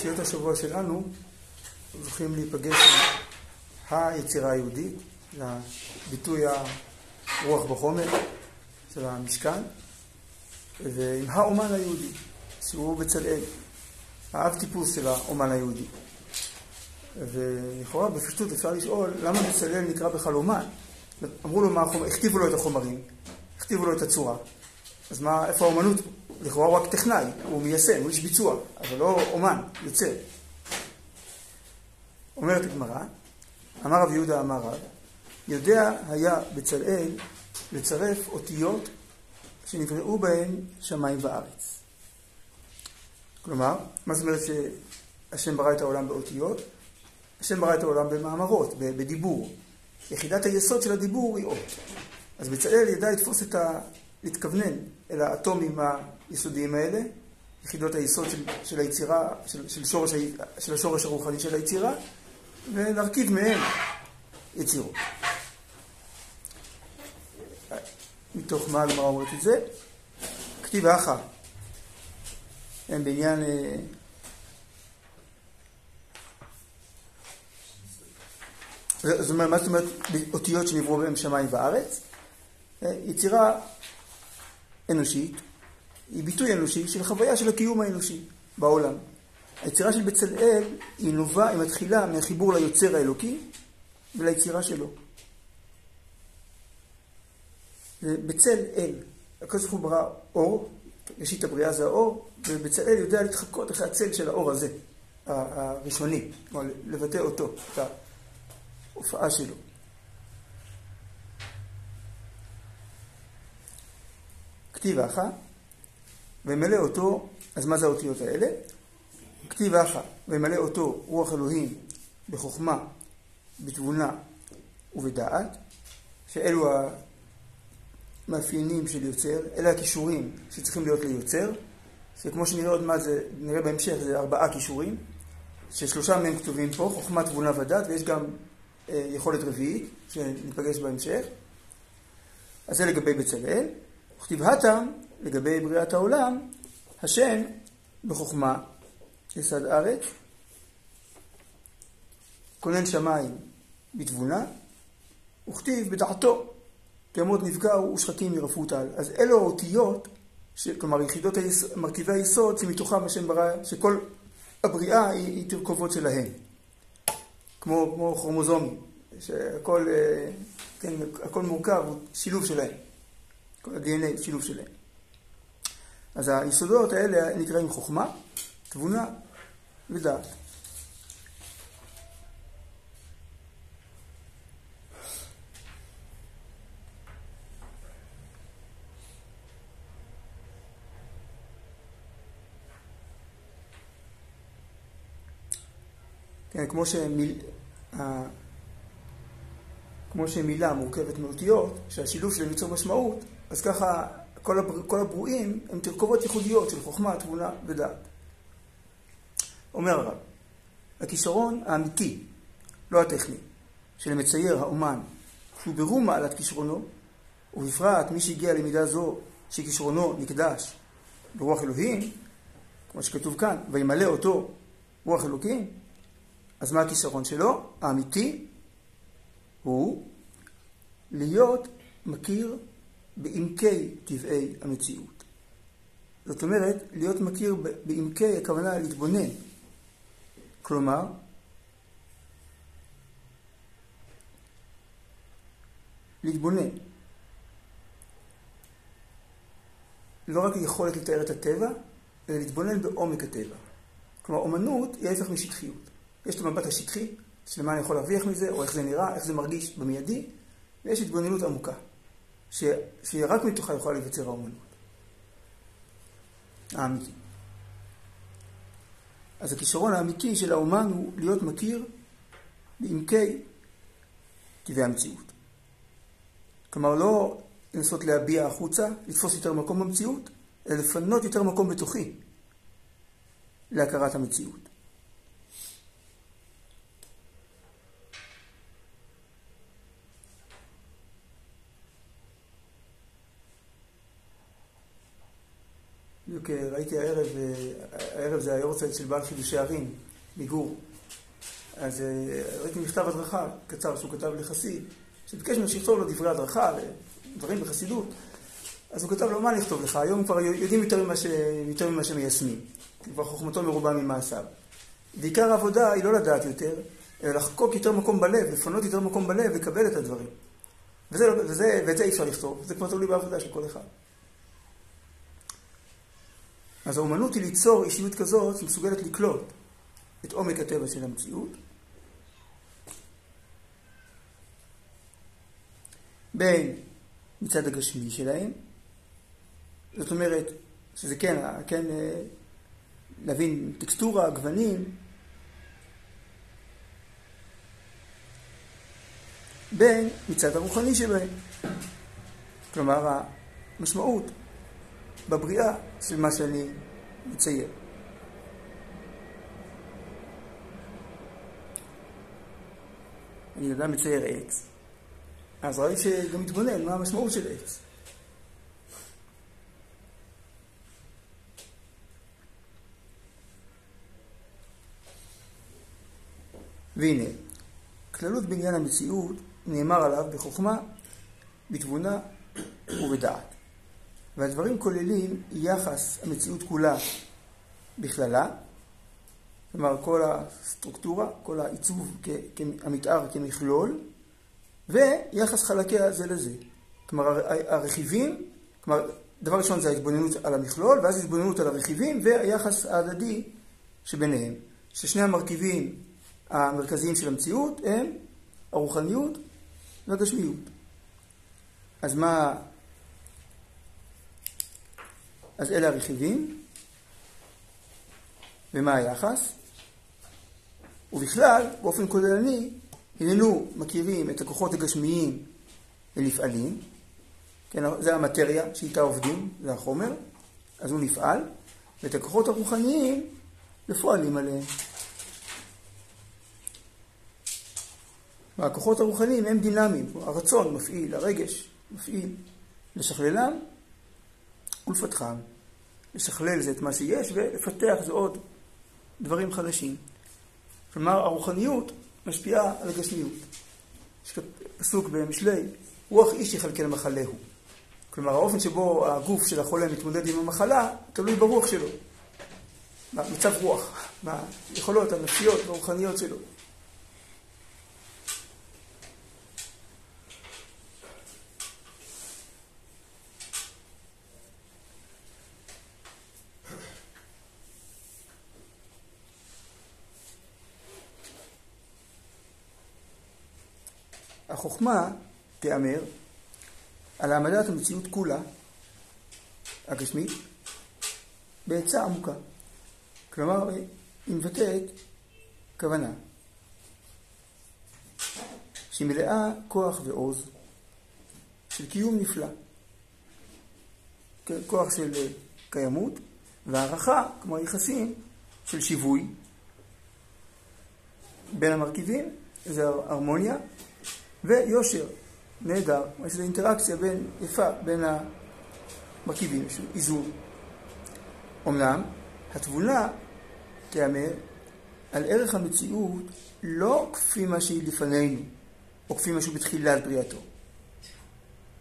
בפרשיות השבוע שלנו זוכים להיפגש עם היצירה היהודית, זה הביטוי הרוח בחומר של המשכן, ועם האומן היהודי, שהוא בצלאל, האב טיפוס של האומן היהודי. ולכאורה בפשטות אפשר לשאול למה בצלאל נקרא בכלל אומן? אמרו לו מה החומר, הכתיבו לו את החומרים, הכתיבו לו את הצורה, אז מה, איפה האומנות פה? לכאורה הוא רק טכנאי, הוא מיישם, הוא איש ביצוע, אבל לא אומן, יוצר. אומרת הגמרא, אמר רב יהודה אמר רב, יודע היה בצלאל לצרף אותיות שנקראו בהן שמיים וארץ. כלומר, מה זאת אומרת שהשם ברא את העולם באותיות? השם ברא את העולם במאמרות, בדיבור. יחידת היסוד של הדיבור היא אות. אז בצלאל ידע לתפוס את ה... להתכוונן אל האטומים היסודיים האלה, יחידות היסוד של, של היצירה, של, של, שורש, של השורש הרוחני של היצירה, ולהרכיב מהם יצירות. מתוך מה הגמרא אומרת את זה? כתיב האחה, הם בעניין... אה, זאת אומרת, מה זאת אומרת אותיות שנבראו בהם שמיים וארץ? אה, יצירה אנושית היא ביטוי אנושי של חוויה של הקיום האנושי בעולם. היצירה של בצלאל היא נובעה, היא מתחילה מהחיבור ליוצר האלוקי וליצירה שלו. זה בצל אל. הקדוש ברוך הוא ברא אור, ראשית הבריאה זה האור, ובצלאל יודע להתחקות אחרי הצל של האור הזה, הראשוני, כלומר לבטא אותו, את ההופעה שלו. כתיב אחא, ומלא אותו, אז מה זה האותיות האלה? כתיב אחא, ומלא אותו רוח אלוהים בחוכמה, בתבונה ובדעת, שאלו המאפיינים של יוצר, אלה הכישורים שצריכים להיות ליוצר, שכמו שנראה עוד זה, נראה בהמשך, זה ארבעה כישורים, ששלושה מהם כתובים פה, חוכמה, תבונה ודעת, ויש גם אה, יכולת רביעית, שניפגש בהמשך. אז זה לגבי בצלאל. וכתיב הטם, לגבי בריאת העולם, השם בחוכמה יסד ארץ, כונן שמיים בתבונה, וכתיב בדעתו, כמות נפגעו ושחקים ירפו טל. אז אלו האותיות, ש... כלומר יחידות היס... מרכיבי היסוד שמתוכם השם ברא, שכל הבריאה היא, היא תרכובות שלהם. כמו, כמו כרומוזומים, שהכל אה, כן, הכל מורכב, הוא שילוב שלהם. כל ה-DNA, שילוב שלהם. אז היסודות האלה נקראים חוכמה, תבונה ודעת. כן, כמו, שמיל... כמו שמילה מורכבת מאותיות, שהשילוב שלהם ייצור משמעות, אז ככה כל, הבר... כל הברואים הם תרכובות ייחודיות של חוכמה, תבונה ודעת. אומר הרב, הכישרון האמיתי, לא הטכני, של מצייר האומן, שהוא ברום מעלת כישרונו, ובפרט מי שהגיע למידה זו שכישרונו נקדש ברוח אלוהים, כמו שכתוב כאן, וימלא אותו רוח אלוקים, אז מה הכישרון שלו? האמיתי הוא להיות מכיר בעמקי טבעי המציאות. זאת אומרת, להיות מכיר בעמקי הכוונה להתבונן. כלומר, להתבונן. לא רק יכולת לתאר את הטבע, אלא להתבונן בעומק הטבע. כלומר, אומנות היא ההפך משטחיות. יש את המבט השטחי, של מה אני יכול להרוויח מזה, או איך זה נראה, איך זה מרגיש במיידי, ויש התבוננות עמוקה. ש... שרק מתוכה יכולה להיווצר האומנות. האמיתי. אז הכישרון האמיתי של האומן הוא להיות מכיר בעמקי טבעי המציאות. כלומר, לא לנסות להביע החוצה, לתפוס יותר מקום במציאות, אלא לפנות יותר מקום בתוכי להכרת המציאות. אה, ראיתי הערב, אה, הערב זה היורצייט של בעל חידושי ערים, מגור. אז ראיתי מכתב הדרכה קצר שהוא כתב לחסיד, שביקש ממנו שיכתוב לו דברי הדרכה, דברים בחסידות. אז הוא כתב לו, מה אני אכתוב לך? היום כבר יודעים יותר ממה, ש... יותר ממה שמיישמים. כבר חוכמתו מרובה ממעשיו. ועיקר העבודה היא לא לדעת יותר, אלא לחקוק יותר מקום בלב, לפנות יותר מקום בלב, לקבל את הדברים. וזה, לא- וזה, ואת זה אי אפשר לכתוב, זה כבר תלוי בעבודה של כל אחד. אז האומנות היא ליצור אישיות כזאת שמסוגלת לקלוט את עומק הטבע של המציאות. בין מצד הגשמי שלהם, זאת אומרת, שזה כן, כן, אה, להבין טקסטורה, גוונים, בין מצד הרוחני שבהם. כלומר, המשמעות בבריאה של מה שאני מצייר. אני אדם מצייר עץ, אז ראוי שגם מתבונן מה המשמעות של עץ. והנה, כללות בעניין המציאות נאמר עליו בחוכמה, בתבונה ובדעת. והדברים כוללים יחס המציאות כולה בכללה, כלומר כל הסטרוקטורה, כל העיצוב, המתאר כמכלול, ויחס חלקיה זה לזה. כלומר הרכיבים, כלומר דבר ראשון זה ההתבוננות על המכלול, ואז התבוננות על הרכיבים והיחס ההדדי שביניהם. ששני המרכיבים המרכזיים של המציאות הם הרוחניות והגשמיות. אז מה... אז אלה הרכיבים, ומה היחס? ובכלל, באופן כוללני, הננו מכירים את הכוחות הגשמיים לנפעלים, כן, זה המטריה שאיתה עובדים, זה החומר, אז הוא נפעל, ואת הכוחות הרוחניים לפועלים עליהם. והכוחות הרוחניים הם דינמיים, הרצון מפעיל, הרגש מפעיל, לשכללם ולפתחם. לשכלל זה את מה שיש, ולפתח זה עוד דברים חדשים. כלומר, הרוחניות משפיעה על הגשמיות. יש פסוק במשלי, רוח איש יכלכל מחלהו. כלומר, האופן שבו הגוף של החולה מתמודד עם המחלה, תלוי ברוח שלו. במצב רוח, ביכולות הנפשיות והרוחניות שלו. החוכמה תיאמר על העמדת המציאות כולה, הגשמית, בעצה עמוקה. כלומר, היא מבטאת כוונה שהיא מלאה כוח ועוז של קיום נפלא. כוח של קיימות והערכה, כמו היחסים, של שיווי בין המרכיבים, זה הרמוניה, ויושר, נהדר. יש איזו אינטראקציה בין, יפה בין המרכיבים, יש איזון. אמנם, התבונה תיאמר על ערך המציאות לא כפי מה שהיא לפנינו, או כפי מה שהוא בתחילת בריאתו.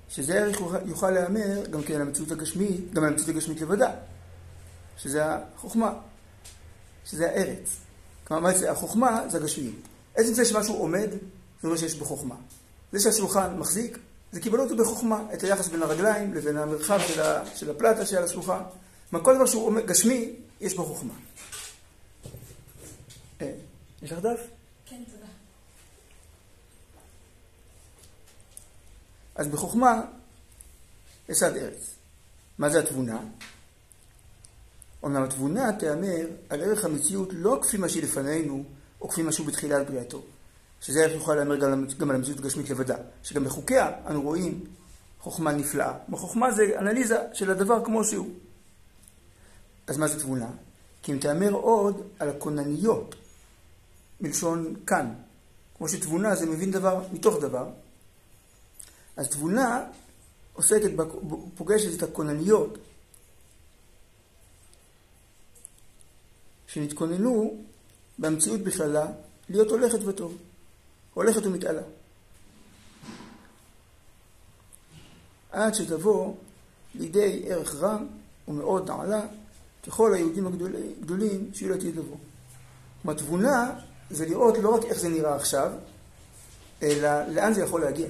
שזה ערך יוכל להיאמר גם כן על המציאות הגשמית, גם על המציאות הגשמית לבדה, שזה החוכמה, שזה הארץ. כלומר, החוכמה? זה הגשמיות. עצם זה שמשהו עומד, זה אומר שיש בו חוכמה. זה שהשולחן מחזיק, זה קיבלו אותו בחוכמה, את היחס בין הרגליים לבין המרחב של, ה, של הפלטה שעל השולחן. כלומר, כל דבר שהוא גשמי, יש בו חוכמה. אה, יש לך דף? כן, תודה. אז בחוכמה, יסד ארץ. מה זה התבונה? אומנם התבונה תיאמר על ערך המציאות לא כפי מה שהיא לפנינו, או כפי מה שהוא בתחילת בריאתו. שזה איך יוכל להאמר גם, גם על המציאות הגשמית לבדה, שגם בחוקיה אנו רואים חוכמה נפלאה. בחוכמה זה אנליזה של הדבר כמו שהוא. אז מה זה תבונה? כי אם תאמר עוד על הכונניות, מלשון כאן. כמו שתבונה זה מבין דבר מתוך דבר, אז תבונה עוסקת, פוגשת את הכונניות שנתכוננו במציאות בכללה להיות הולכת וטוב, הולכת ומתעלה. עד שתבוא לידי ערך רם ומאוד נעלה ככל היהודים הגדולים שיהיו לעתיד לבוא. כלומר, תבונה זה לראות לא רק איך זה נראה עכשיו, אלא לאן זה יכול להגיע.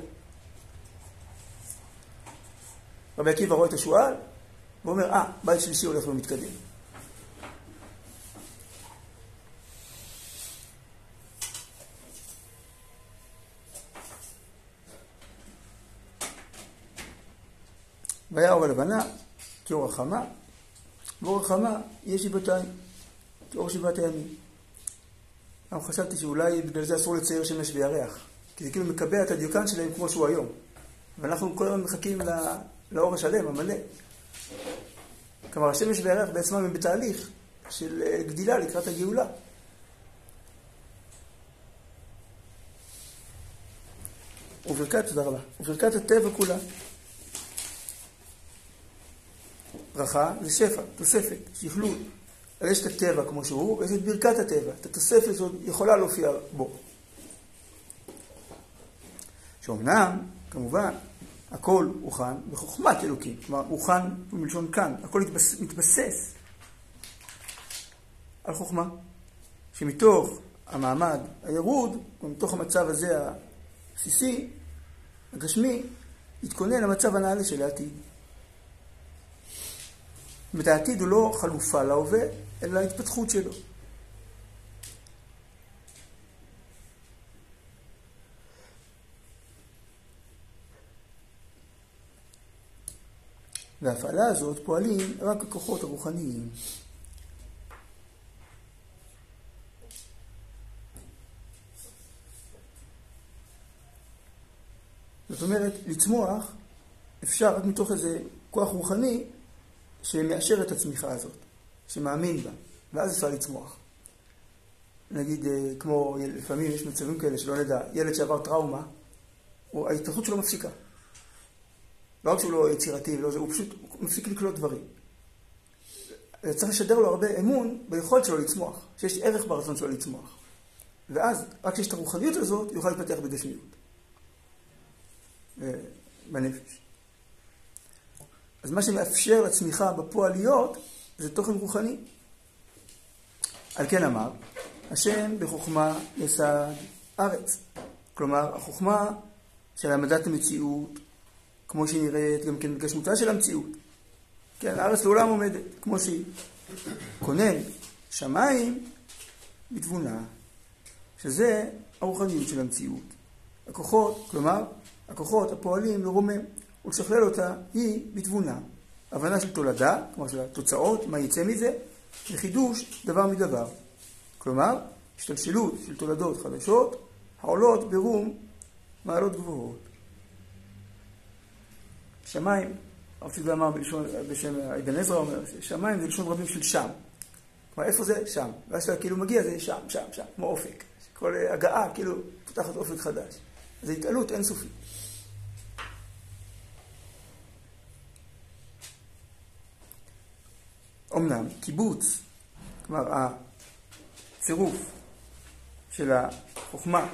רבי עקיבא רואה את השועל, ואומר, אה, בית שלישי הולך ומתקדם. וירא בלבנה כאור החמה, ואור החמה יש שבעתיים, כאור שבעת הימים. גם חשבתי שאולי בגלל זה אסור לצייר שמש וירח, כי זה כאילו מקבע את הדיוקן שלהם כמו שהוא היום. ואנחנו כל הזמן מחכים לאור השלם, המלא. כלומר, השמש והירח בעצמם הם בתהליך של אה, גדילה לקראת הגאולה. וברכת, תודה רבה, וברכת הטבע כולה. ברכה זה שפע, תוספת, שכלול. אז יש את הטבע כמו שהוא, ויש את ברכת הטבע, את התוספת שעוד יכולה להופיע בו. שאומנם, כמובן, הכל הוכן בחוכמת אלוקים. כלומר, הוכן מלשון כאן, הכל מתבס, מתבסס על חוכמה. שמתוך המעמד הירוד, ומתוך המצב הזה הבסיסי, הגשמי, יתכונן למצב הנעלה של העתיד. זאת אומרת, העתיד הוא לא חלופה להווה, אלא ההתפתחות שלו. וההפעלה הזאת פועלים רק הכוחות הרוחניים. זאת אומרת, לצמוח אפשר רק מתוך איזה כוח רוחני שמאשר את הצמיחה הזאת, שמאמין בה, ואז אפשר לצמוח. נגיד, אה, כמו לפעמים יש מצבים כאלה שלא נדע, ילד שעבר טראומה, ההתפתחות שלו מפסיקה. לא רק שהוא לא יצירתי, לא זה, הוא פשוט הוא מפסיק לקלוט דברים. צריך לשדר לו הרבה אמון ביכולת שלו לצמוח, שיש ערך ברצון שלו לצמוח. ואז, רק כשיש את הרוחניות הזאת, הוא יוכל להתפתח בגשמיות. אה, בנפש. אז מה שמאפשר לצמיחה בפועליות זה תוכן רוחני. על כן אמר, השם בחוכמה יסד ארץ. כלומר, החוכמה של העמדת המציאות, כמו שהיא נראית גם כן בגשמותה של המציאות. כן, הארץ לעולם עומדת, כמו שהיא. כונן שמיים בתבונה, שזה הרוחניות של המציאות. הכוחות, כלומר, הכוחות הפועלים לרומם ולשכלל אותה היא בתבונה. הבנה של תולדה, כלומר של התוצאות, מה יצא מזה, וחידוש דבר מדבר. כלומר, השתלשלות של תולדות חדשות העולות ברום מעלות גבוהות. שמיים, הרב צידו אמר בלשון, בשם אבן עזרא אומר, שמיים זה לשון רבים של שם. כלומר, איפה זה? שם. ואז שאתה כאילו מגיע זה שם, שם, שם, כמו אופק. כל הגעה כאילו פותחת אופק חדש. זו התעלות אינסופית. אמנם קיבוץ, כלומר הצירוף של החוכמה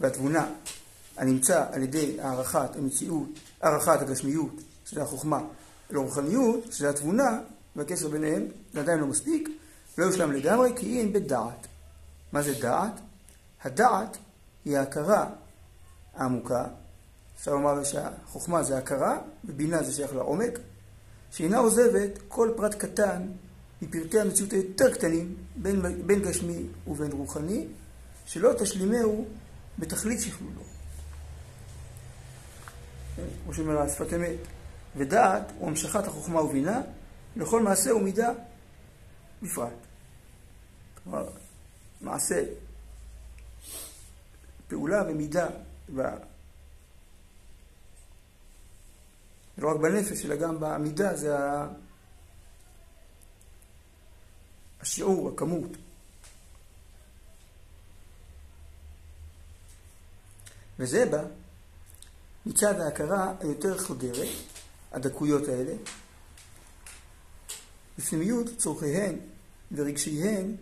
והתבונה הנמצא על ידי הערכת המציאות, הערכת הגשמיות, שזה החוכמה, לרוחניות, שזה התבונה, והקשר ביניהם, זה עדיין לא מספיק, לא יושלם לגמרי, כי היא אין בדעת. מה זה דעת? הדעת היא ההכרה העמוקה, אפשר לומר שהחוכמה זה הכרה, ובינה זה שייך לעומק, שאינה עוזבת כל פרט קטן מפרטי המציאות היותר קטנים, בין, בין גשמי ובין רוחני, שלא תשלימהו בתכלית שכלולו. כמו שאומר השפת אמת. ודעת הוא המשכת החוכמה ובינה לכל מעשה ומידה בפרט. כלומר, מעשה, פעולה ומידה, לא רק בנפש, אלא גם בעמידה, זה השיעור, הכמות. וזה בא מצד ההכרה היותר חודרת, הדקויות האלה, בפנימיות צורכיהן ורגשיהן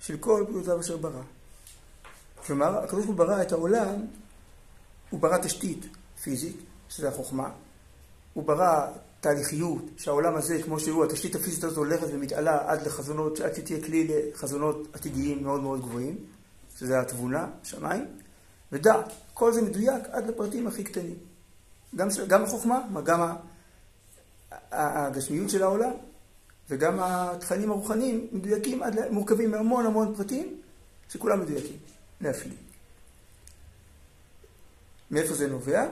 של כל בריאותיו אשר ברא. כלומר, הקדוש ברא את העולם, הוא ברא תשתית פיזית, שזה החוכמה, הוא ברא תהליכיות, שהעולם הזה, כמו שהוא, התשתית הפיזית הזאת הולכת ומתעלה עד לחזונות, עד שתהיה כלי לחזונות עתידיים מאוד מאוד גבוהים, שזה התבונה, שמיים, ודעת, כל זה מדויק עד לפרטים הכי קטנים. גם, גם החוכמה, גם הגשמיות של העולם, וגם התכנים הרוחניים מדויקים, עד, מורכבים מהמון המון פרטים, שכולם מדויקים, להפליא. מאיפה זה נובע?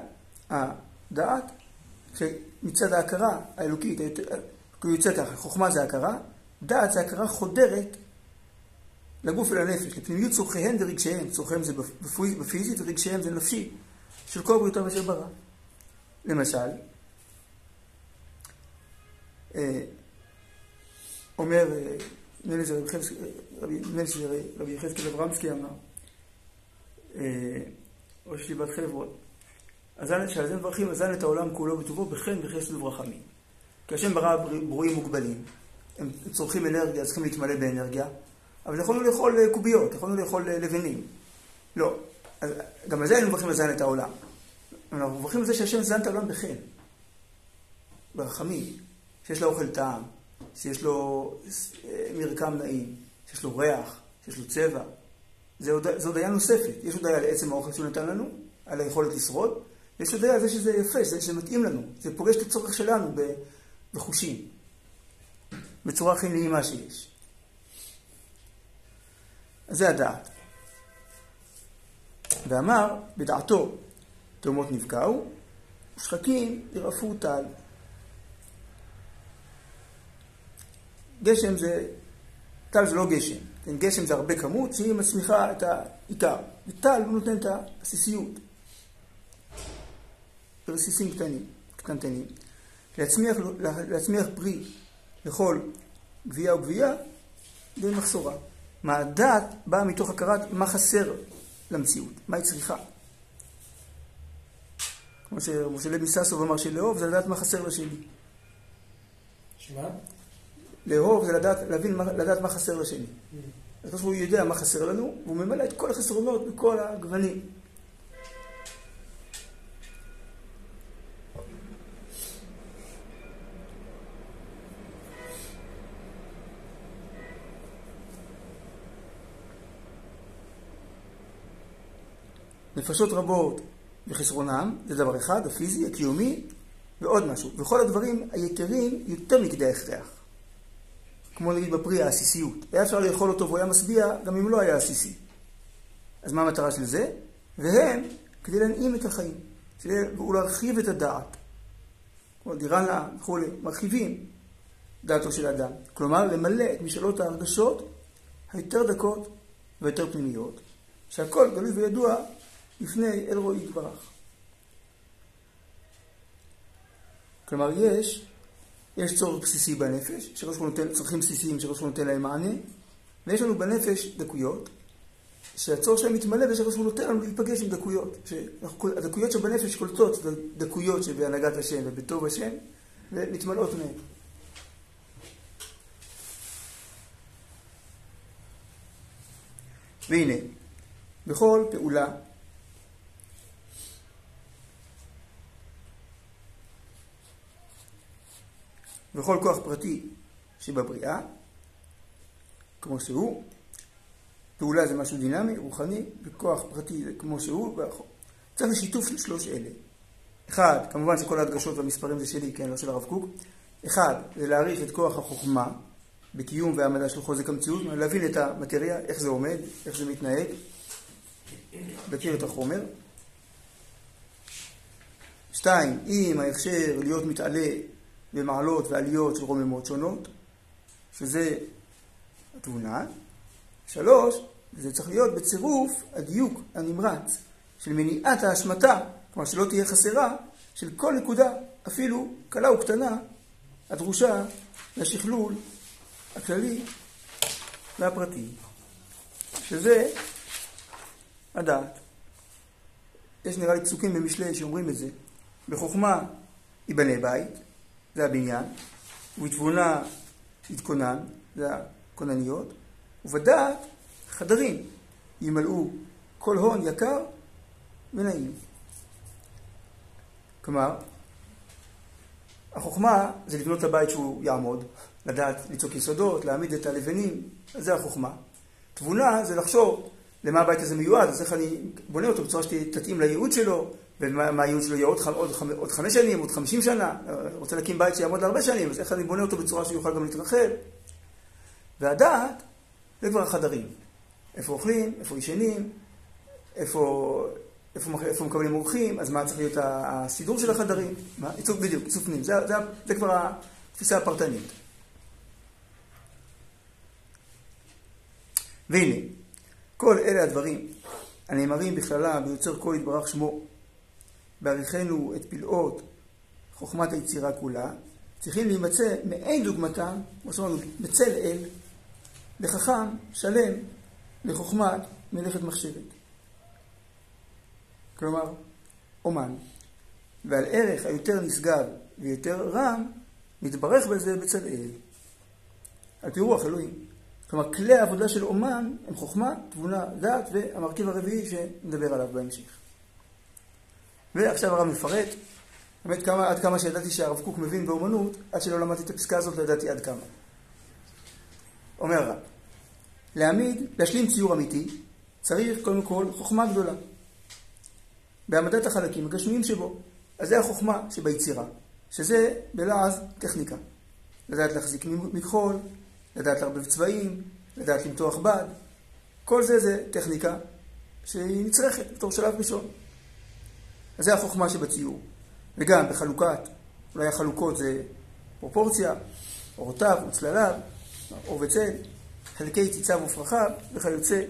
הדעת, שמצד ההכרה האלוקית, כאילו יוצא ככה, חוכמה זה הכרה, דעת זה הכרה חודרת לגוף ולנפש, לפנימיות צורכיהם ורגשיהם, צורכיהם זה בפיזית ורגשיהם זה נפשי, של כל בריאותם אשר ברא. למשל, אה, אומר, אה, נדמה לי שזה רבי יחזקאל אברמסקי אמר, אה, ראש ישיבת חברון, שעל זה מברכים, אזן את העולם כולו בטובו בחן וחסד וברחמים. כי השם ברא ברואים מוגבלים, הם צורכים אנרגיה, צריכים להתמלא באנרגיה, אבל יכולנו לאכול קוביות, יכולנו לאכול לבנים. לא. אז גם על זה היינו מברכים לזן את העולם. אנחנו מברכים על זה שהשם זן את העולם בחן, ברחמים, שיש לו אוכל טעם, שיש לו אה, מרקם נעים, שיש לו ריח, שיש לו צבע. זו הודיה נוספת. יש הודיה על עצם האוכל שהוא נתן לנו, על היכולת לשרוד, ויש הודיה על זה שזה יפה, שזה מתאים לנו. זה פוגש את הצורך שלנו בחושים, בצורה הכי נעימה שיש. אז זה הדעת. ואמר, בדעתו, תאומות נבקעו, ושחקים ירפו טל. גשם זה, טל זה לא גשם, כן, גשם זה הרבה כמות שהיא מצמיחה את העיקר, וטל הוא נותן את העסיסיות. רסיסים קטנים, קטנטנים. להצמיח, להצמיח פרי לכל גבייה וגבייה זה מחסורה. מה הדעת באה מתוך הכרת מה חסר למציאות, מה היא צריכה. כמו שמשה לוי ססוב אמר שלאהוב זה לדעת מה חסר לשני. שמה? לאהוב זה לדעת, להבין, לדעת מה חסר לשני. אז הוא יודע מה חסר לנו, והוא ממלא את כל החסרונות בכל הגוונים. נפשות רבות וחסרונם, זה דבר אחד, הפיזי, הקיומי, ועוד משהו. וכל הדברים היתרים יותר מכדי ההכרח. כמו נגיד בפרי העסיסיות. היה אפשר לאכול אותו והוא היה משביע גם אם לא היה עסיסי. אז מה המטרה של זה? והם כדי להנעים את החיים, ולהרחיב את הדעת. כמו דירנה וכולי, מרחיבים דעתו של האדם. כלומר, למלא את משאלות ההרגשות היותר דקות ויותר פנימיות, שהכל גלוי וידוע לפני אלרועי יתברך. כלומר, יש יש צורך בסיסי בנפש, שקדוש ברוך נותן, צרכים בסיסיים שקדוש ברוך נותן להם מענה, ויש לנו בנפש דקויות, שהצורך שלהם מתמלא ושקדוש ברוך נותן לנו להיפגש עם דקויות. הדקויות שבנפש קולטות דקויות שבהנהגת השם ובטוב השם, ומתמלאות מהן. והנה, בכל פעולה וכל כוח פרטי שבבריאה, כמו שהוא, פעולה זה משהו דינמי, רוחני, וכוח פרטי זה כמו שהוא, צריך לשיתוף של שלוש אלה. אחד, כמובן שכל ההדגשות והמספרים זה שלי, כן, לא של הרב קוק. אחד, זה להעריך את כוח החוכמה בקיום והעמדה של חוזק המציאות, להבין את המטריה, איך זה עומד, איך זה מתנהג, להכיר את החומר. שתיים, אם ההכשר להיות מתעלה במעלות ועליות של רוממות שונות, שזה התבונה. שלוש, זה צריך להיות בצירוף הדיוק הנמרץ של מניעת ההשמטה, כלומר שלא תהיה חסרה, של כל נקודה, אפילו קלה וקטנה, הדרושה לשכלול הכללי והפרטי, שזה הדעת. יש נראה לי פסוקים במשלי שאומרים את זה. בחוכמה ייבנה בית, זה הבניין, ובתבונה התכונן, זה כונניות, ובדעת חדרים ימלאו כל הון יקר ונעים. כלומר, החוכמה זה לבנות את הבית שהוא יעמוד, לדעת ליצוק יסודות, להעמיד את הלבנים, זה החוכמה. תבונה זה לחשוב למה הבית הזה מיועד, אז איך אני בונה אותו בצורה שתתאים לייעוד שלו, ומה הייעוד שלו יהיה עוד, עוד, עוד חמש שנים, עוד חמישים שנה, רוצה להקים בית שיעמוד להרבה שנים, אז איך אני בונה אותו בצורה שהוא יוכל גם להתרחב. והדעת זה כבר החדרים. איפה אוכלים, איפה ישנים, איפה, איפה, איפה מקבלים אורחים, אז מה צריך להיות הסידור של החדרים, מה? עיצוב בדיוק, עיצוב פנים, זה, זה, זה כבר התפיסה הפרטנית. והנה, כל אלה הדברים הנאמרים בכללם ביוצר כל יתברך שמו, בעריכנו את פלאות חוכמת היצירה כולה, צריכים להימצא מאין דוגמתם, כמו שאמרנו, בצל אל, לחכם, שלם, לחוכמת מלאכת מחשבת. כלומר, אומן. ועל ערך היותר נשגב ויותר רם, מתברך בזה בצלאל. על פי רוח אלוהים. כלומר, כלי העבודה של אומן הם חוכמה, תבונה, דעת, והמרכיב הרביעי שנדבר עליו בהמשך. ועכשיו הרב מפרט, באמת כמה, עד כמה שידעתי שהרב קוק מבין באומנות, עד שלא למדתי את הפסקה הזאת לא ידעתי עד כמה. אומר הרב, להעמיד, להשלים ציור אמיתי, צריך קודם כל חוכמה גדולה. בהעמדת החלקים הגשמיים שבו. אז זה החוכמה שביצירה, שזה בלעז טכניקה. לדעת להחזיק מכחול, לדעת לערבב צבעים, לדעת למתוח בד. כל זה זה טכניקה שהיא נצרכת בתור שלב ראשון. אז זה החוכמה שבציור. וגם בחלוקת, אולי החלוקות זה פרופורציה, אורותיו וצלליו, אור וצל, חלקי ציציו ופרחיו וכיוצא,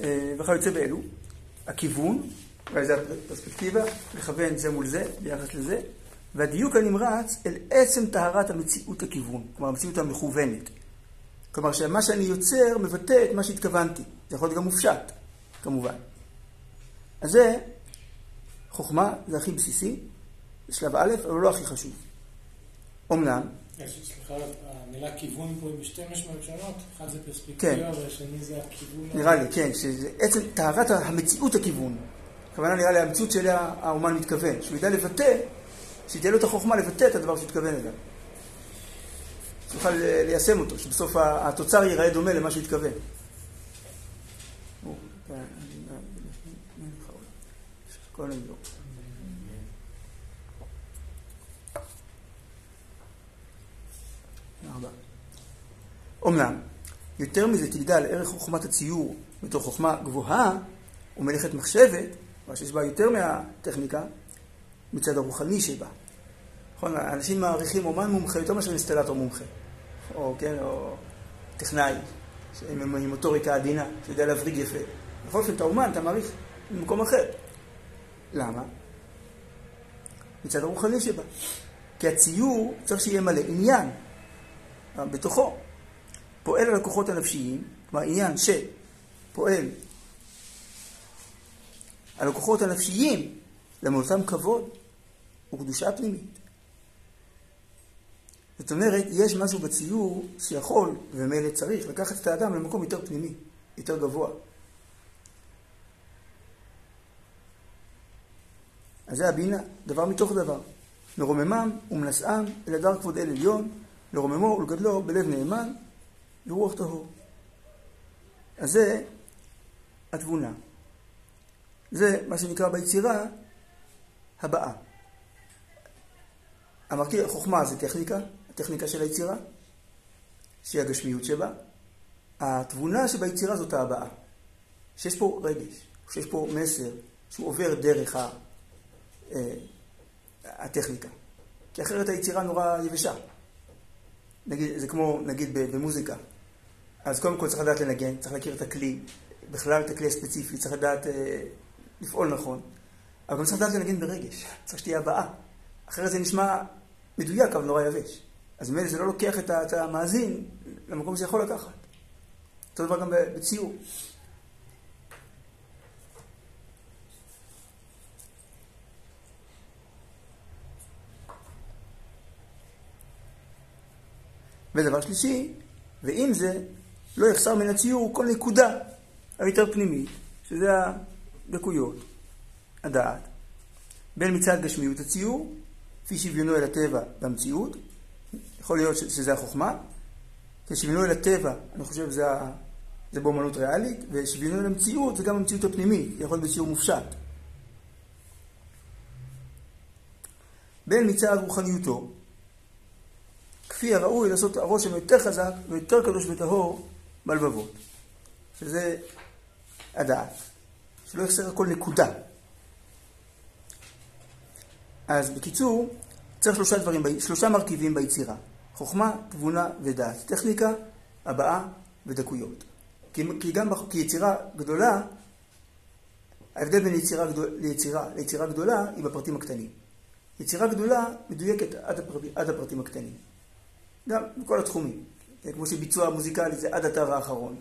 אה, וכיוצא באלו. הכיוון, אולי זו הפרספקטיבה, לכוון זה מול זה, ביחס לזה, והדיוק הנמרץ אל עצם טהרת המציאות הכיוון, כלומר המציאות המכוונת. כלומר שמה שאני יוצר מבטא את מה שהתכוונתי. זה יכול להיות גם מופשט, כמובן. אז זה חוכמה, זה הכי בסיסי, זה שלב א', אבל לא הכי חשוב. אמנם... סליחה, המילה כיוון פה היא בשתי משמעות שונות, אחד זה פרספקטיבה כן. והשני זה הכיוון... נראה לי, כן, שזה עצם טהרת המציאות הכיוון. הכוונה נראה לי המציאות שאליה האומן מתכוון, שהוא ידע לבטא, שתהיה לו את החוכמה לבטא את הדבר שהוא התכוון אליו. שיוכל ליישם אותו, שבסוף התוצר ייראה דומה למה שהוא כל היום. אמנם, יותר מזה תגדל ערך חוכמת הציור בתור חוכמה גבוהה ומלאכת מחשבת, מה שיש בה יותר מהטכניקה, מצד הרוחני שבה. נכון, אנשים מעריכים אומן מומחה יותר מאשר אינסטלטור מומחה. או כן, או טכנאי, עם מוטוריקה עדינה, שיודע להבריג יפה. בכל אופן, את האומן אתה מעריך במקום אחר. למה? מצד הרוחני שבה. כי הציור צריך שיהיה מלא עניין בתוכו. פועל על הכוחות הנפשיים, כלומר עניין שפועל על הכוחות הנפשיים למאותם כבוד וקדושה פנימית. זאת אומרת, יש משהו בציור שיכול, ומילא צריך, לקחת את האדם למקום יותר פנימי, יותר גבוה. אז זה הבינה, דבר מתוך דבר. מרוממם ומנשאם אל הדר כבוד אל עליון, לרוממו ולגדלו בלב נאמן ורוח טהור. אז זה התבונה. זה מה שנקרא ביצירה הבאה. המרכיב, החוכמה זה טכניקה, הטכניקה של היצירה, שהיא הגשמיות שבה. התבונה שביצירה זאת ההבאה. שיש פה רגש, שיש פה מסר שהוא עובר דרך ה, הטכניקה. כי אחרת היצירה נורא יבשה. נגיד, זה כמו, נגיד, במוזיקה. אז קודם כל צריך לדעת לנגן, צריך להכיר את הכלי, בכלל את הכלי הספציפי, צריך לדעת אה, לפעול נכון, אבל גם צריך לדעת לנגן ברגש, צריך שתהיה הבעה. אחרת זה נשמע מדויק, אבל נורא יבש. אז ממילא זה לא לוקח את המאזין למקום שזה יכול לקחת. אותו דבר גם בציור. ודבר שלישי, ועם זה לא יחסר מן הציור כל נקודה היותר פנימית, שזה הדקויות, הדעת. בין מצד גשמיות הציור, כפי שוויונו אל הטבע במציאות, יכול להיות שזה החוכמה, כשוויונו אל הטבע, אני חושב שזה, זה באומנות ריאלית, ושוויונו אל המציאות זה גם המציאות הפנימית, יכול להיות בציור מופשט. בין מצד רוחניותו, כפי הראוי לעשות הרושם יותר חזק ויותר קדוש וטהור בלבבות, שזה הדעת, שלא יחסר הכל נקודה. אז בקיצור, צריך שלושה דברים, שלושה מרכיבים ביצירה. חוכמה, תבונה ודעת. טכניקה, הבעה ודקויות. כי, כי גם כי יצירה גדולה, ההבדל בין יצירה גדול, ליצירה ליצירה גדולה היא בפרטים הקטנים. יצירה גדולה מדויקת עד, הפרט, עד הפרטים הקטנים. גם בכל התחומים. כמו שביצוע מוזיקלי זה עד התו האחרון.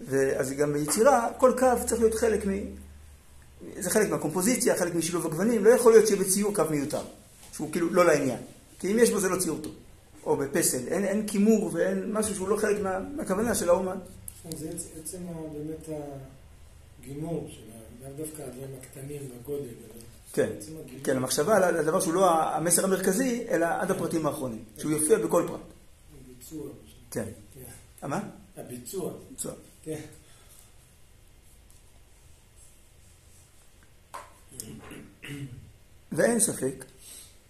ואז גם ביצירה, כל קו צריך להיות חלק מ... זה חלק מהקומפוזיציה, חלק משילוב הגוונים, לא יכול להיות שיהיה בציור קו מיותר, שהוא כאילו לא לעניין. כי אם יש בו זה לא ציור טוב. או בפסל, אין, אין כימור ואין משהו שהוא לא חלק מה, מהכוונה של האומן. זה עצם באמת הגימור של לאו דווקא הדברים הקטנים בגודל. כן, כן, המחשבה על הדבר שהוא לא המסר המרכזי, אלא עד הפרטים האחרונים, שהוא יופיע בכל פרט. הביצוע. כן. מה? הביצוע. ביצוע. כן. ואין ספק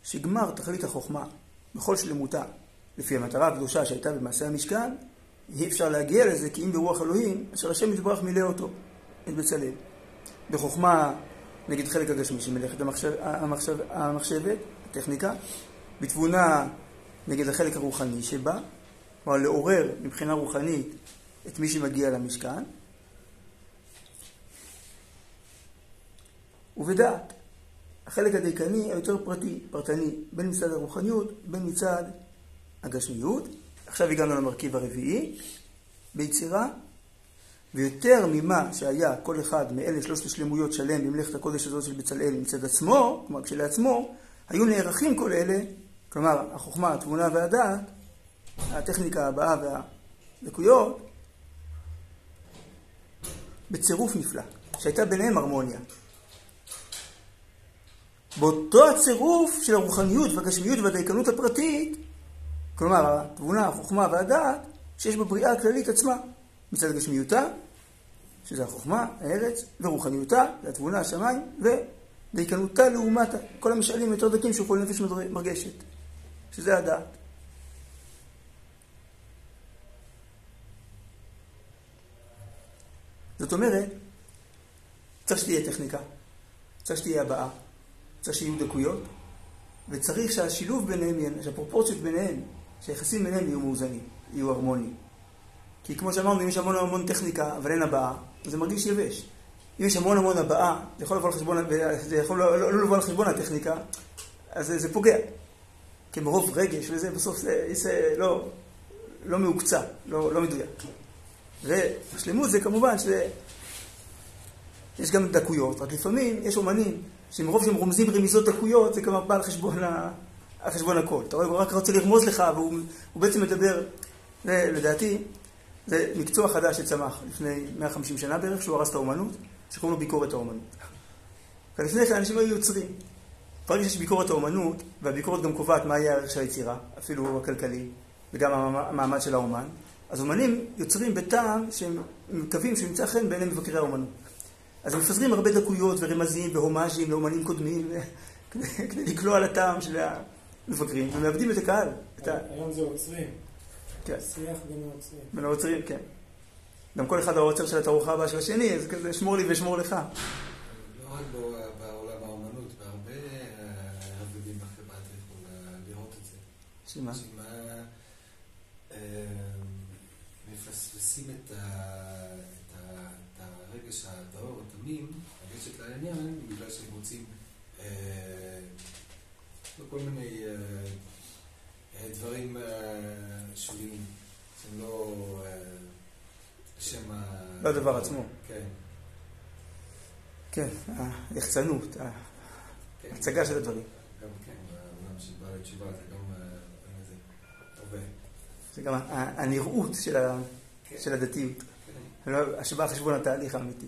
שגמר תכלית החוכמה בכל שלמותה, לפי המטרה הקדושה שהייתה במעשה המשכן, אי אפשר להגיע לזה כי אם ברוח אלוהים, אשר השם יתברך מילא אותו, את בצלאל. בחוכמה נגד חלק הגשמי של מלאכת המחשב, המחשב, המחשבת, הטכניקה, בתבונה נגד החלק הרוחני שבה, כלומר לעורר מבחינה רוחנית את מי שמגיע למשכן, ובדעת, החלק הדייקני היותר פרטי, פרטני, בין מצד הרוחניות, בין מצד הגשמיות. עכשיו הגענו למרכיב הרביעי, ביצירה, ויותר ממה שהיה כל אחד מאלה שלושת השלמויות שלם במלאכת הקודש הזאת של בצלאל מצד עצמו, כלומר כשלעצמו, היו נערכים כל אלה, כלומר החוכמה, התבונה והדעת, הטכניקה הבאה והדקויות, בצירוף נפלא, שהייתה ביניהם הרמוניה. באותו הצירוף של הרוחניות והגשמיות והדייקנות הפרטית, כלומר התבונה, החוכמה והדעת, שיש בבריאה הכללית עצמה, מצד גשמיותה, שזה החוכמה, הארץ, ורוחניותה, זה התבונה, השמיים, ודייקנותה לעומת כל המשאלים היותר דקים שהוא כל נפש מרגשת, שזה הדעת. זאת אומרת, צריך שתהיה טכניקה, צריך שתהיה הבעה, צריך שיהיו דקויות, וצריך שהשילוב ביניהם, שהפרופורציות ביניהם, שהיחסים ביניהם יהיו מאוזנים, יהיו הרמוניים. כי כמו שאמרנו, אם יש המון המון טכניקה, אבל אין הבעה, זה מרגיש יבש. אם יש המון המון הבעה, זה יכול לבוא על חשבון, זה יכול לא, לא, לא לבוא על חשבון הטכניקה, אז זה, זה פוגע. כי מרוב רגש וזה, בסוף זה, זה לא, לא מעוקצע, לא, לא מדויק. והשלמות זה כמובן שזה... יש גם דקויות, רק לפעמים יש אומנים שמרוב שהם רומזים רמיזות דקויות, זה כבר בא על חשבון, ה... על חשבון הכל. אתה רואה, הוא רק רוצה לרמוז לך, והוא בעצם מדבר, זה לדעתי, זה מקצוע חדש שצמח לפני 150 שנה בערך, שהוא הרס את האומנות, שקוראים לו ביקורת האומנות. ולפני כן אנשים היו יוצרים. ברגע שיש ביקורת האומנות, והביקורת גם קובעת מה יהיה הערך של היצירה, אפילו הכלכלי, וגם המעמד של האומן, אז אומנים יוצרים בטעם שהם מקווים שהוא ימצא חן בעיני מבקרי האומנות. אז הם מפזרים הרבה דקויות ורמזים והומאז'ים לאומנים קודמים, כדי לקלוע על הטעם של המבקרים, ומאבדים את הקהל. היום זה עוצרים. כן. שיח בין העוצרים. בין העוצרים, כן. גם כל אחד העוצר של התערוכה הבאה של השני, אז כזה שמור לי ואשמור לך. לא רק בעולם האומנות, בהרבה רבדים בחברה אתה יכול לראות את זה. שמה? מפספסים את הרגש הטהור, התמים, לגשת לעניין, בגלל שהם רוצים כל מיני דברים שוליים, שהם לא שם ה... לא הדבר עצמו. כן. כן, היחצנות, ההצגה של הדברים. גם כן, בעולם של בעל תשובה זה גם הרבה. זה גם הנראות של, כן. הדתיות. כן. השבעה חשבון התהליך האמיתי.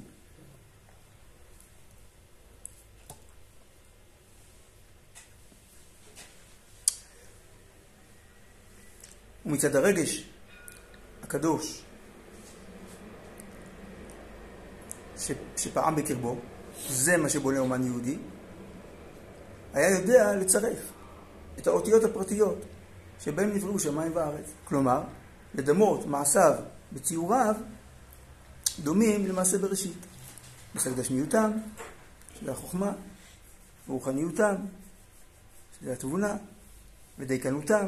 ומצד הרגש הקדוש ש, שפעם בקרבו, זה מה שבונה אומן יהודי, היה יודע לצרף את האותיות הפרטיות שבהן נבראו שמיים וארץ. כלומר, לדמות מעשיו בציוריו דומים למעשה בראשית. מצד גשמיותם, שזה החוכמה, ורוחניותם, שזה התבונה, ודייקנותם,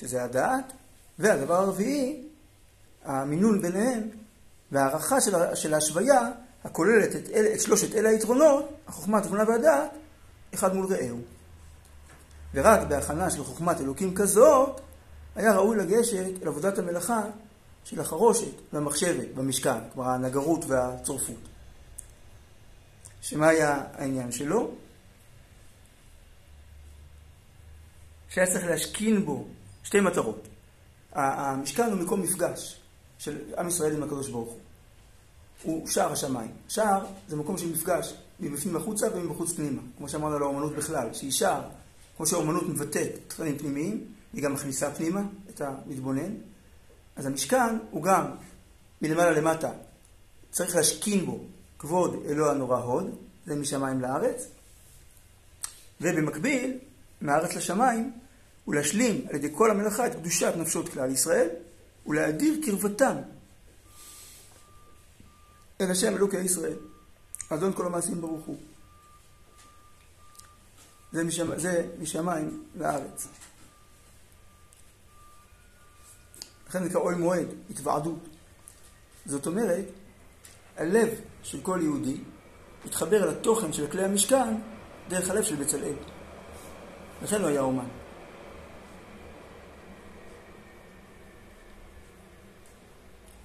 שזה הדעת, והדבר הרביעי, המינון ביניהם, והערכה של, של ההשוויה, הכוללת את, אל, את שלושת אלה היתרונות, החוכמה, התבונה והדעת, אחד מול רעהו. ורק בהכנה של חוכמת אלוקים כזאת, היה ראוי לגשת אל עבודת המלאכה של החרושת והמחשבת במשכן, כלומר הנגרות והצורפות. שמה היה העניין שלו? שהיה צריך להשכין בו שתי מטרות. המשכן הוא מקום מפגש של עם ישראל עם הקדוש ברוך הוא. הוא שער השמיים. שער זה מקום של מפגש מבפנים החוצה ומבחוץ פנימה. כמו שאמרנו על האומנות בכלל, שהיא שער, כמו שהאומנות מבטאת תכנים פנימיים, היא גם מכניסה פנימה את המתבונן. אז המשכן הוא גם מלמעלה למטה, צריך להשכין בו כבוד אלוה הנורא הוד, זה משמיים לארץ, ובמקביל, מהארץ לשמיים, ולהשלים על ידי כל המלאכה את קדושת נפשות כלל ישראל, ולהדיר קרבתם אל השם אלוקי ישראל, אדון כל המעשים ברוך הוא. זה, משמ... זה משמיים לארץ. לכן זה כאוהל מועד, התוועדות. זאת אומרת, הלב של כל יהודי מתחבר אל התוכן של כלי המשכן דרך הלב של בצלאל. לכן לא היה אומן.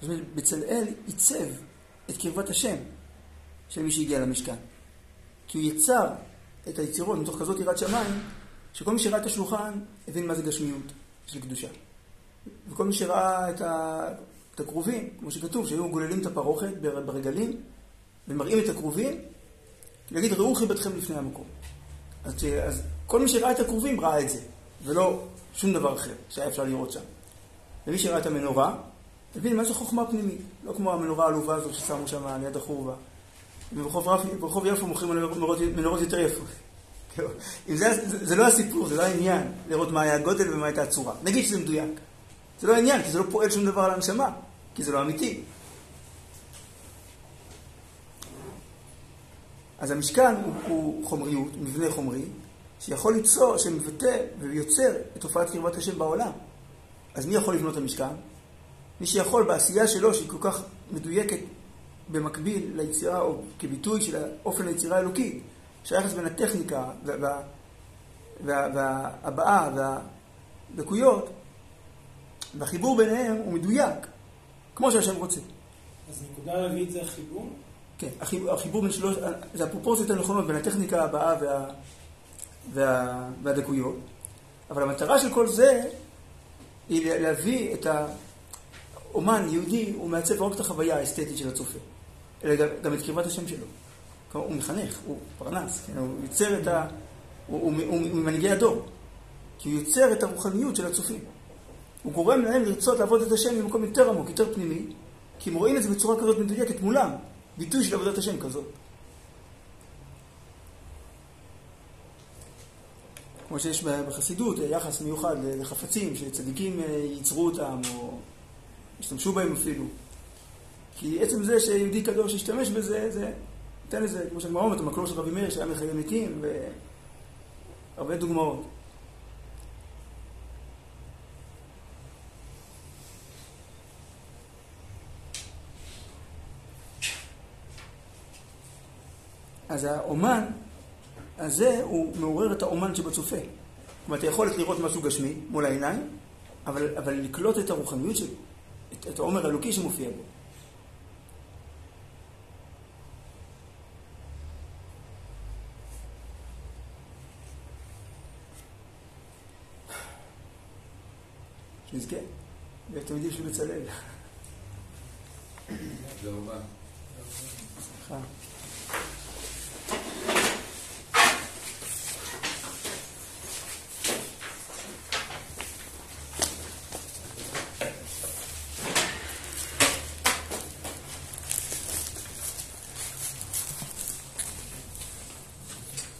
זאת אומרת, בצלאל עיצב את קרבת השם של מי שהגיע למשכן. כי הוא יצר את היצירות מתוך כזאת יראת שמיים, שכל מי שראה את השולחן הבין מה זה גשמיות של קדושה. וכל מי שראה את, ה... את הכרובים, כמו שכתוב, שהיו גוללים את הפרוכת ברגלים, ומראים את הכרובים, להגיד ראו חיבתכם לפני המקום. אז. אז כל מי שראה את הכרובים ראה את זה, ולא שום דבר אחר שהיה אפשר לראות שם. ומי שראה את המנורה, הבין מה זה חוכמה פנימית, לא כמו המנורה העלובה הזו ששמו שם על יד החורבה. ברחוב יפו מוכרים מנורות, יותר יפות. זה לא הסיפור, זה לא העניין, לראות מה היה הגודל ומה הייתה הצורה. נגיד שזה מדויק. זה לא העניין, כי זה לא פועל שום דבר על הנשמה, כי זה לא אמיתי. אז המשכן הוא, הוא חומריות, מבנה חומרי, שיכול ליצור, שמבטא ויוצר את תופעת קרבת השם בעולם. אז מי יכול לבנות את המשכן? מי שיכול בעשייה שלו, שהיא כל כך מדויקת במקביל ליצירה, או כביטוי של אופן היצירה האלוקית, שהיחס בין הטכניקה וההבעה והדקויות, והחיבור ביניהם הוא מדויק, כמו שהשם רוצה. אז נקודה רביעית זה החיבור? כן, החיבור בין שלוש, זה הפרופורציות הנכונות בין הטכניקה הבאה וה, וה, והדקויות, אבל המטרה של כל זה היא להביא את ה... אומן יהודי, הוא מעצב לא רק את החוויה האסתטית של הצופה, אלא גם, גם את קרבת השם שלו. הוא מחנך, הוא פרנס, כן? הוא יוצר את ה... הוא, הוא, הוא, הוא ממנהיגי הדור, כי הוא יוצר את הרוחניות של הצופים. הוא גורם להם לרצות לעבוד את השם במקום יותר עמוק, יותר פנימי, כי הם רואים את זה בצורה כזאת מדויקת מולם, ביטוי של עבודת השם כזאת. כמו שיש בחסידות יחס מיוחד לחפצים שצדיקים אה, ייצרו אותם, או השתמשו בהם אפילו. כי עצם זה שיהודי קדוש השתמש בזה, זה נותן לזה, כמו שהגמרא אומרת, המקלור של רבי מאיר שהיה מחיי מתים, והרבה דוגמאות. אז האומן הזה הוא מעורר את האומן שבצופה. כלומר, אתה יכולת לראות משהו גשמי מול העיניים, אבל, אבל לקלוט את הרוחניות שלו. את, את העומר האלוקי שמופיע בו.